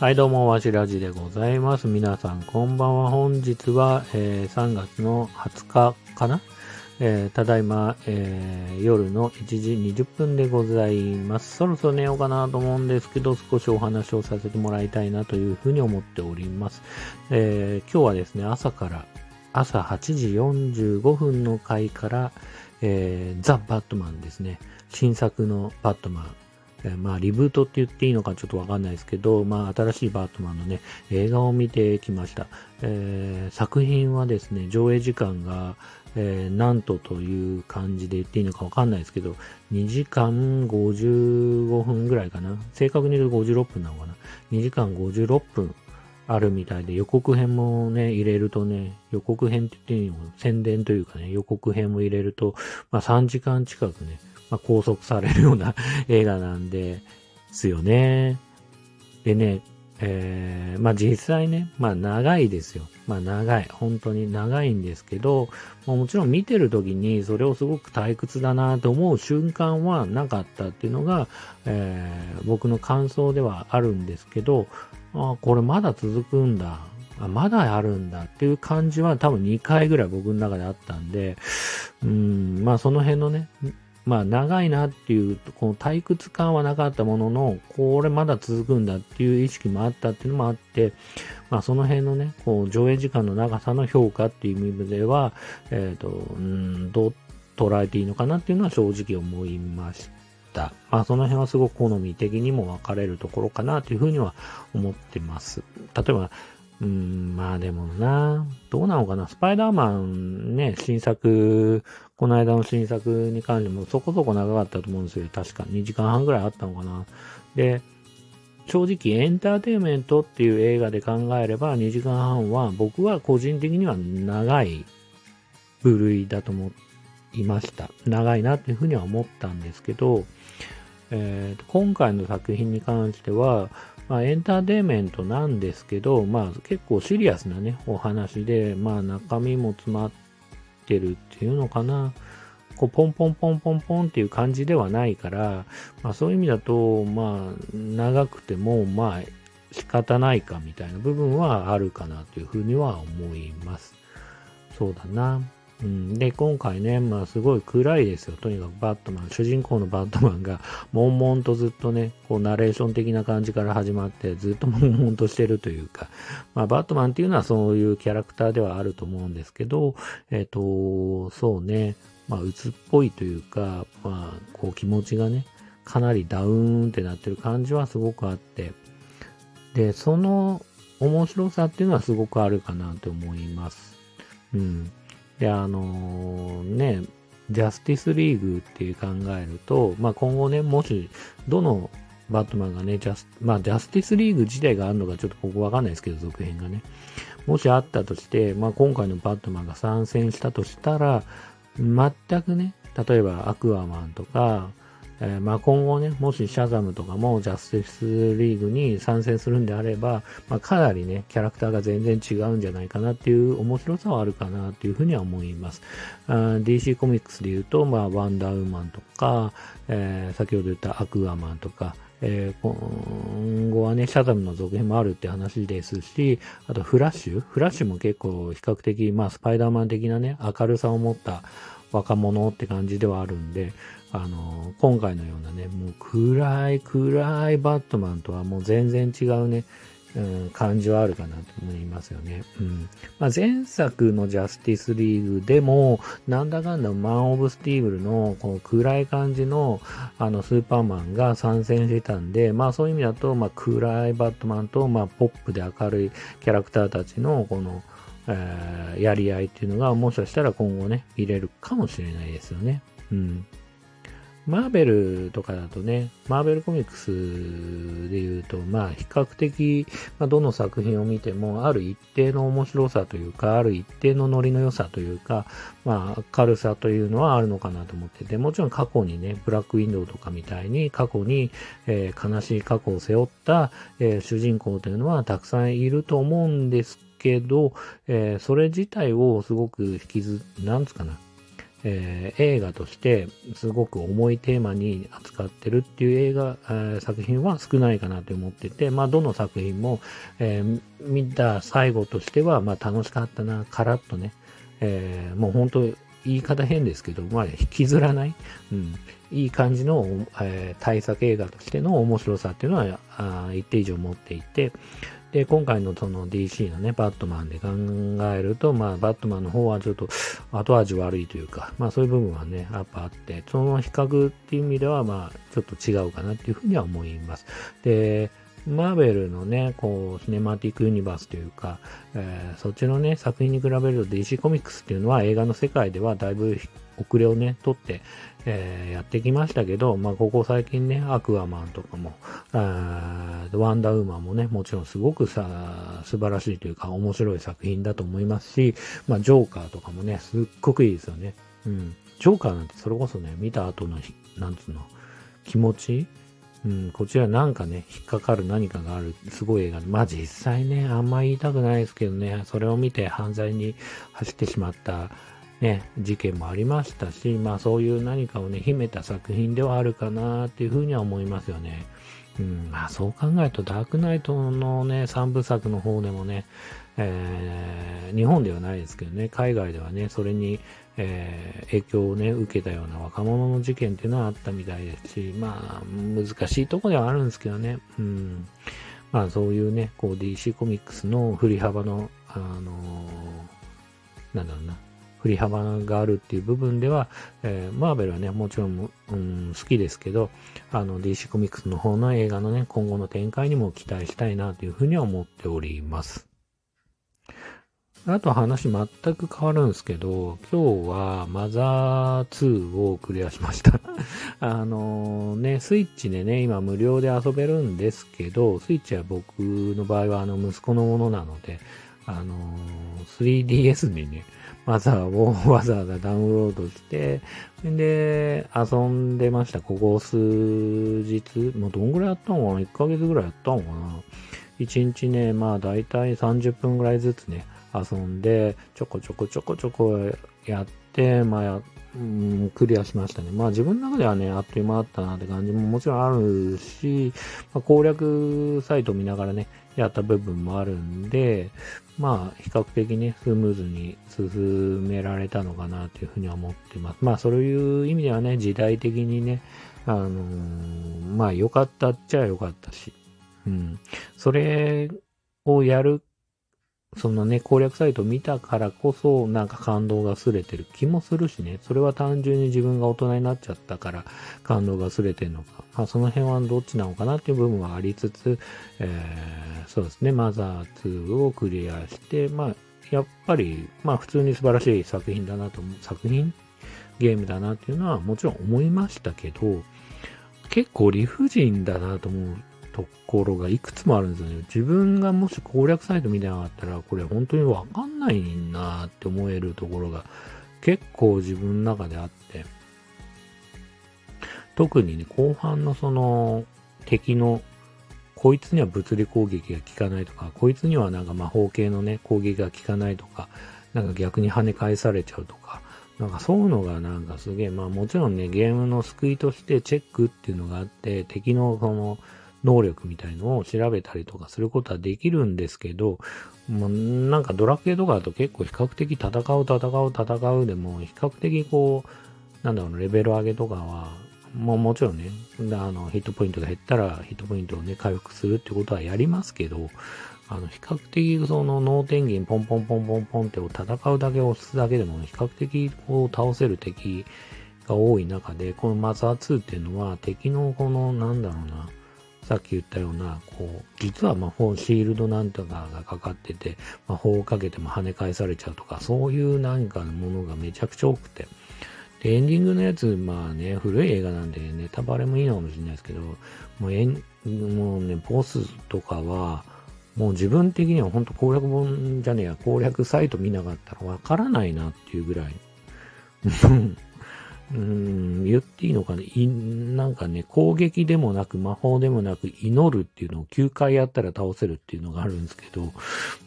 はい、どうも、わしらじでございます。皆さん、こんばんは。本日は、えー3月の20日かな、えーただいま、えー夜の1時20分でございます。そろそろ寝ようかなと思うんですけど、少しお話をさせてもらいたいなというふうに思っております。え今日はですね、朝から、朝8時45分の回から、えザ・バットマンですね。新作のバットマン。えまあ、リブートって言っていいのかちょっとわかんないですけど、まあ、新しいバートマンのね、映画を見てきました。えー作品はですね、上映時間が、えーなんとという感じで言っていいのかわかんないですけど、2時間55分ぐらいかな。正確に言うと56分なのかな。2時間56分あるみたいで、予告編もね、入れるとね、予告編って言っていいのかな？宣伝というかね、予告編も入れると、まあ3時間近くね、まあ拘束されるような 映画なんですよね。でね、えーまあ実際ね、まあ長いですよ。まあ長い。本当に長いんですけど、もちろん見てる時にそれをすごく退屈だなと思う瞬間はなかったっていうのが、えー僕の感想ではあるんですけど、あこれまだ続くんだ。あまだあるんだっていう感じは多分2回ぐらい僕の中であったんで、うん、まあその辺のね、まあ長いなっていう、この退屈感はなかったものの、これまだ続くんだっていう意識もあったっていうのもあって、まあその辺のね、こう上映時間の長さの評価っていう意味では、えっ、と、うん、どう捉えていいのかなっていうのは正直思いました。まあその辺はすごく好み的にも分かれるところかなというふうには思ってます。例えば、うん、まあでもな、どうなのかな、スパイダーマンね、新作、この間の新作に関してもそこそこ長かったと思うんですよ。確か2時間半ぐらいあったのかな。で、正直エンターテインメントっていう映画で考えれば2時間半は僕は個人的には長い部類だと思いました。長いなっていうふうには思ったんですけど、えー今回の作品に関しては、まあ、エンターテインメントなんですけど、まあ、結構シリアスなね、お話で、まあ、中身も詰まってるっていうのかな。こう、ポンポンポンポンポンっていう感じではないから、まあ、そういう意味だと、まあ、長くても、まあ、仕方ないかみたいな部分はあるかなというふうには思います。そうだな。うん、で、今回ね、まあすごい暗いですよ。とにかくバットマン、主人公のバットマンが、悶々とずっとね、こうナレーション的な感じから始まって、ずっと 悶々としてるというか、まあバットマンっていうのはそういうキャラクターではあると思うんですけど、えっ、と、そうね、まあ鬱っぽいというか、まあこう気持ちがね、かなりダウンってなってる感じはすごくあって、で、その面白さっていうのはすごくあるかなと思います。うん。で、あのね、ジャスティスリーグっていう考えると、まあ今後ね、もし、どのバットマンがね、ジャス、まあジャスティスリーグ自体があるのかちょっとここわかんないですけど、続編がね。もしあったとして、まあ今回のバットマンが参戦したとしたら、全くね、例えばアクアマンとか、えーまあ今後ね、もしシャザムとかもジャスティスリーグに参戦するんであれば、まあかなりね、キャラクターが全然違うんじゃないかなっていう面白さはあるかなっていうふうには思います。DC コミックスで言うと、まあワンダーウーマンとか、えー先ほど言ったアクアマンとか、えー今後はね、シャザムの続編もあるって話ですし、あとフラッシュフラッシュも結構比較的、まあスパイダーマン的なね、明るさを持った若者って感じではあるんで、あの、今回のようなね、もう暗い暗いバットマンとはもう全然違うね、うん、感じはあるかなと思いますよね。うん。まあ、前作のジャスティスリーグでも、なんだかんだマン・オブ・スティーブルのこの暗い感じのあのスーパーマンが参戦してたんで、まあそういう意味だと、まあ暗いバットマンと、まあポップで明るいキャラクターたちのこの、えやり合いっていうのがもしかしたら今後ね、見れるかもしれないですよね。うん。マーベルとかだとね、マーベルコミックスで言うと、まあ比較的、まあ、どの作品を見ても、ある一定の面白さというか、ある一定のノリの良さというか、まあ軽さというのはあるのかなと思ってて、もちろん過去にね、ブラックウィンドウとかみたいに過去に、えー悲しい過去を背負った、えー主人公というのはたくさんいると思うんですけど、えーそれ自体をすごく引きず、なんつかな、えー、映画としてすごく重いテーマに扱ってるっていう映画、えー、作品は少ないかなと思ってて、まあ、どの作品も、えー、見た最後としては、まあ、楽しかったな、カラッとね、えー、もう本当、言い方変ですけど、まあ、引きずらない、うん、いい感じの、えー、対策映画としての面白さっていうのは、あ一定以上持っていて、で、今回のその DC のね、バットマンで考えると、まあ、バットマンの方はちょっと後味悪いというか、まあそういう部分はね、やっぱあって、その比較っていう意味では、まあ、ちょっと違うかなっていうふうには思います。で、マーベルのね、こう、シネマティックユニバースというか、えー、そっちのね、作品に比べると DC コミックスっていうのは映画の世界ではだいぶ遅れをね、取って、えー、やってきましたけど、まあ、ここ最近ね、アクアマンとかも、あワンダーウーマンもね、もちろんすごくさ、素晴らしいというか、面白い作品だと思いますし、まあ、ジョーカーとかもね、すっごくいいですよね。うん。ジョーカーなんてそれこそね、見た後の、なんつうの、気持ちうん、こちらなんかね、引っかかる何かがある、すごい映画で、まあ実際ね、あんま言いたくないですけどね、それを見て犯罪に走ってしまったね、事件もありましたし、まあそういう何かをね、秘めた作品ではあるかなっていうふうには思いますよね。うん、まあそう考えると、ダークナイトのね、三部作の方でもね、えー、日本ではないですけどね、海外ではね、それに、えー、影響をね、受けたような若者の事件っていうのはあったみたいですし、まあ難しいとこではあるんですけどね、うん。まあそういうね、こう DC コミックスの振り幅の、あのー、なんだろうな、振り幅があるっていう部分では、えー、マーベルはね、もちろん、うん、好きですけど、あの、DC コミックスの方の映画のね、今後の展開にも期待したいなというふうには思っております。あと話全く変わるんですけど、今日はマザー2をクリアしました あのね、スイッチでね、今無料で遊べるんですけど、スイッチは僕の場合はあの息子のものなので、あの 3DS にね、マザーをわざわざダウンロードして、で、遊んでました。ここ数日。もうどんぐらいやったのかな ?1 ヶ月ぐらいやったのかな ?1 日ね、まあ大体30分ぐらいずつね、遊んで、ちょこちょこちょこちょこやって、まあや、うん、クリアしましたね。まあ自分の中ではね、あっという間だったなって感じももちろんあるし、まあ、攻略サイト見ながらね、やった部分もあるんで、まあ、比較的ね、スムーズに進められたのかなというふうには思ってます。まあ、そういう意味ではね、時代的にね、あのー、まあ、良かったっちゃ良かったし、うん。それをやるそのね、攻略サイト見たからこそ、なんか感動が薄れてる気もするしね、それは単純に自分が大人になっちゃったから感動が薄れてるのか、まあ、その辺はどっちなのかなっていう部分はありつつ、えー、そうですね、マザー2をクリアして、まあ、やっぱり、まあ普通に素晴らしい作品だなと思う、作品ゲームだなっていうのはもちろん思いましたけど、結構理不尽だなと思うところがいくつもあるんですよね。自分がもし攻略サイト見てなかったら、これ本当にわかんないなって思えるところが結構自分の中であって、特にね、後半のその敵のこいつには物理攻撃が効かないとか、こいつにはなんか魔法系のね、攻撃が効かないとか、なんか逆に跳ね返されちゃうとか、なんかそういうのがなんかすげえ、まあもちろんね、ゲームの救いとしてチェックっていうのがあって、敵のその能力みたいのを調べたりとかすることはできるんですけど、もうなんかドラクエとかだと結構比較的戦う戦う戦うでも比較的こう、なんだろう、レベル上げとかは、もうもちろんね、あの、ヒットポイントが減ったらヒットポイントをね、回復するってことはやりますけど、あの、比較的その脳天元ポンポンポンポンポンってを戦うだけ押すだけでも、比較的こう倒せる敵が多い中で、このマザー2っていうのは敵のこの、なんだろうな、さっき言ったような、こう、実は魔法シールドなんとかがかかってて、魔法をかけても跳ね返されちゃうとか、そういうなんかのものがめちゃくちゃ多くて。で、エンディングのやつ、まあね、古い映画なんでネタバレもいいのかもしれないですけど、もうエン、もうね、ボスとかは、もう自分的には本当攻略本じゃねえや、攻略サイト見なかったらわからないなっていうぐらい。うん、言っていいのかね、いなんかね、攻撃でもなく魔法でもなく祈るっていうのを9回やったら倒せるっていうのがあるんですけど、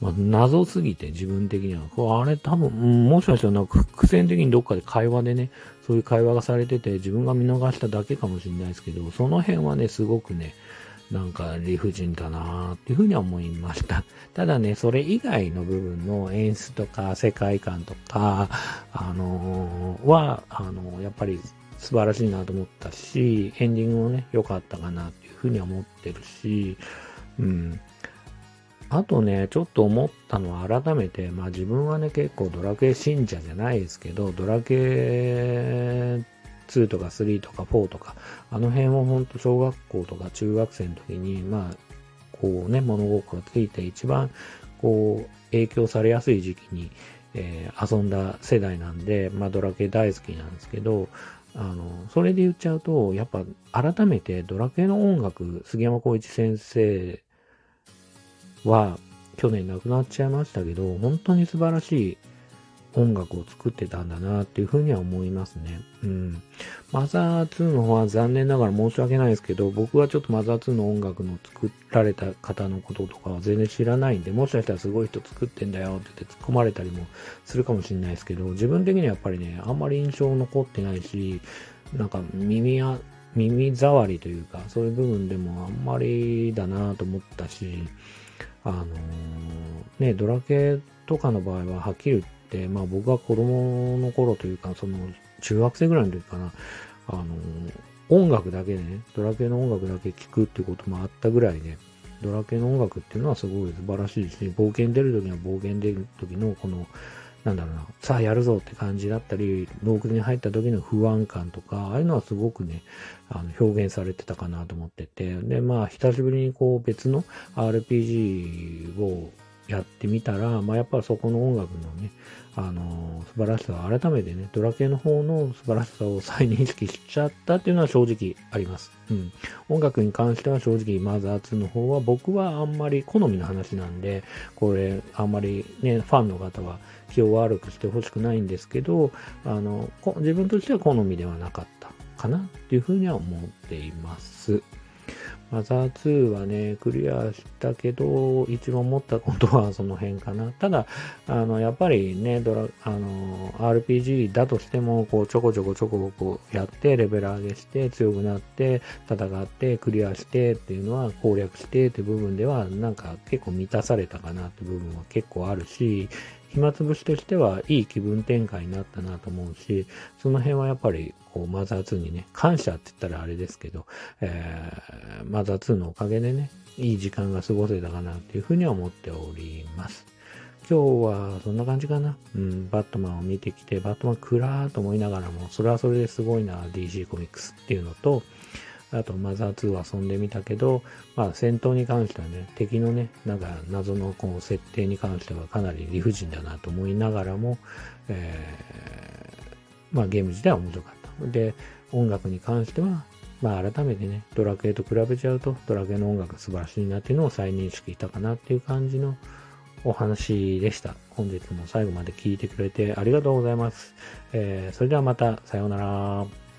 まあ、謎すぎて自分的には、こあれ多分、もしかしたらなんか伏線的にどっかで会話でね、そういう会話がされてて自分が見逃しただけかもしれないですけど、その辺はね、すごくね、なんか理不尽だなっていうふうには思いました。ただね、それ以外の部分の演出とか世界観とか、あのー、は、あのー、やっぱり素晴らしいなと思ったし、エンディングもね、良かったかなっていうふうには思ってるし、うん。あとね、ちょっと思ったのは改めて、まあ自分はね、結構ドラクエ信者じゃないですけど、ドラクエ2とか3とか4とか、あの辺を本当小学校とか中学生の時に、まあ、こうね、物心ついて一番、こう、影響されやすい時期に、えー、遊んだ世代なんで、まあ、ドラケ大好きなんですけど、あの、それで言っちゃうと、やっぱ改めてドラケの音楽、杉山浩一先生は去年亡くなっちゃいましたけど、本当に素晴らしい音楽を作ってたんだなっていうふうには思いますね。うん。マザー2の方は残念ながら申し訳ないですけど、僕はちょっとマザー2の音楽の作られた方のこととかは全然知らないんで、もしかしたらすごい人作ってんだよって言って突っ込まれたりもするかもしれないですけど、自分的にはやっぱりね、あんまり印象残ってないし、なんか耳や、耳障りというか、そういう部分でもあんまりだなと思ったし、あのー、ね、ドラケとかの場合ははっきり言って、まあ僕は子供の頃というか、その中学生ぐらいの時かな、あの、音楽だけでね、ドラケの音楽だけ聴くってこともあったぐらいで、ドラケの音楽っていうのはすごい素晴らしいし、冒険出る時の冒険出る時のこの、なんだろうな、さあやるぞって感じだったり、洞窟に入った時の不安感とか、ああいうのはすごくね、あの表現されてたかなと思ってて、で、まあ、久しぶりにこう別の RPG をやってみたら、まあ、やっぱりそこの音楽のね、あのー、素晴らしさを改めてね、ドラケの方の素晴らしさを再認識しちゃったっていうのは正直あります。うん。音楽に関しては正直マザー2の方は僕はあんまり好みの話なんで、これあんまりね、ファンの方は気を悪くしてほしくないんですけど、あの、自分としては好みではなかったかなっていうふうには思っています。マザー2はね、クリアしたけど、一番思ったことはその辺かな。ただ、あの、やっぱりね、ドラ、あの、RPG だとしても、こう、ちょこちょこちょここうやって、レベル上げして、強くなって、戦って、クリアしてっていうのは、攻略してって部分では、なんか結構満たされたかなって部分は結構あるし、暇つぶしとしてはいい気分転換になったなと思うし、その辺はやっぱり、こう、マザー2にね、感謝って言ったらあれですけど、えー、マザー2のおかげでね、いい時間が過ごせたかなっていうふうには思っております。今日はそんな感じかな。うん、バットマンを見てきて、バットマン暗ーと思いながらも、それはそれですごいな、DC コミックスっていうのと、あと、マザー2遊んでみたけど、まあ、戦闘に関してはね、敵のね、なんか、謎のこの設定に関してはかなり理不尽だなと思いながらも、えー、まあ、ゲーム自体は面白かった。で、音楽に関しては、まあ、改めてね、ドラクエと比べちゃうと、ドラクエの音楽が素晴らしいなっていうのを再認識したかなっていう感じのお話でした。本日も最後まで聞いてくれてありがとうございます。えー、それではまた、さようなら。